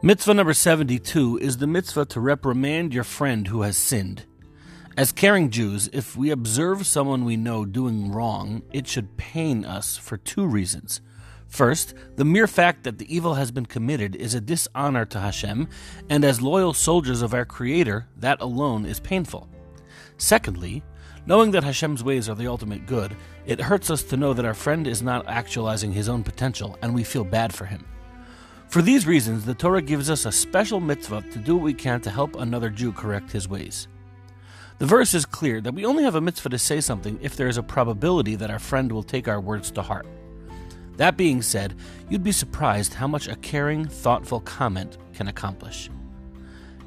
Mitzvah number 72 is the mitzvah to reprimand your friend who has sinned. As caring Jews, if we observe someone we know doing wrong, it should pain us for two reasons. First, the mere fact that the evil has been committed is a dishonor to Hashem, and as loyal soldiers of our Creator, that alone is painful. Secondly, knowing that Hashem's ways are the ultimate good, it hurts us to know that our friend is not actualizing his own potential, and we feel bad for him. For these reasons, the Torah gives us a special mitzvah to do what we can to help another Jew correct his ways. The verse is clear that we only have a mitzvah to say something if there is a probability that our friend will take our words to heart. That being said, you'd be surprised how much a caring, thoughtful comment can accomplish.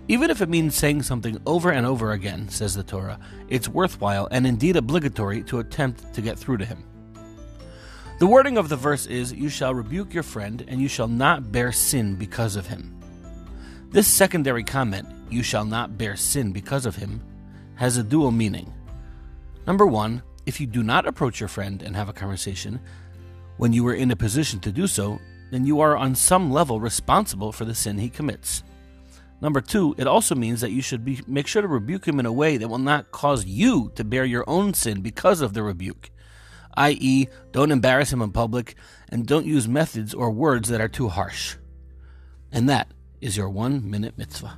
Even if it means saying something over and over again, says the Torah, it's worthwhile and indeed obligatory to attempt to get through to him. The wording of the verse is, You shall rebuke your friend, and you shall not bear sin because of him. This secondary comment, You shall not bear sin because of him, has a dual meaning. Number one, if you do not approach your friend and have a conversation, when you are in a position to do so, then you are on some level responsible for the sin he commits. Number two, it also means that you should be, make sure to rebuke him in a way that will not cause you to bear your own sin because of the rebuke i.e., don't embarrass him in public, and don't use methods or words that are too harsh. And that is your one minute mitzvah.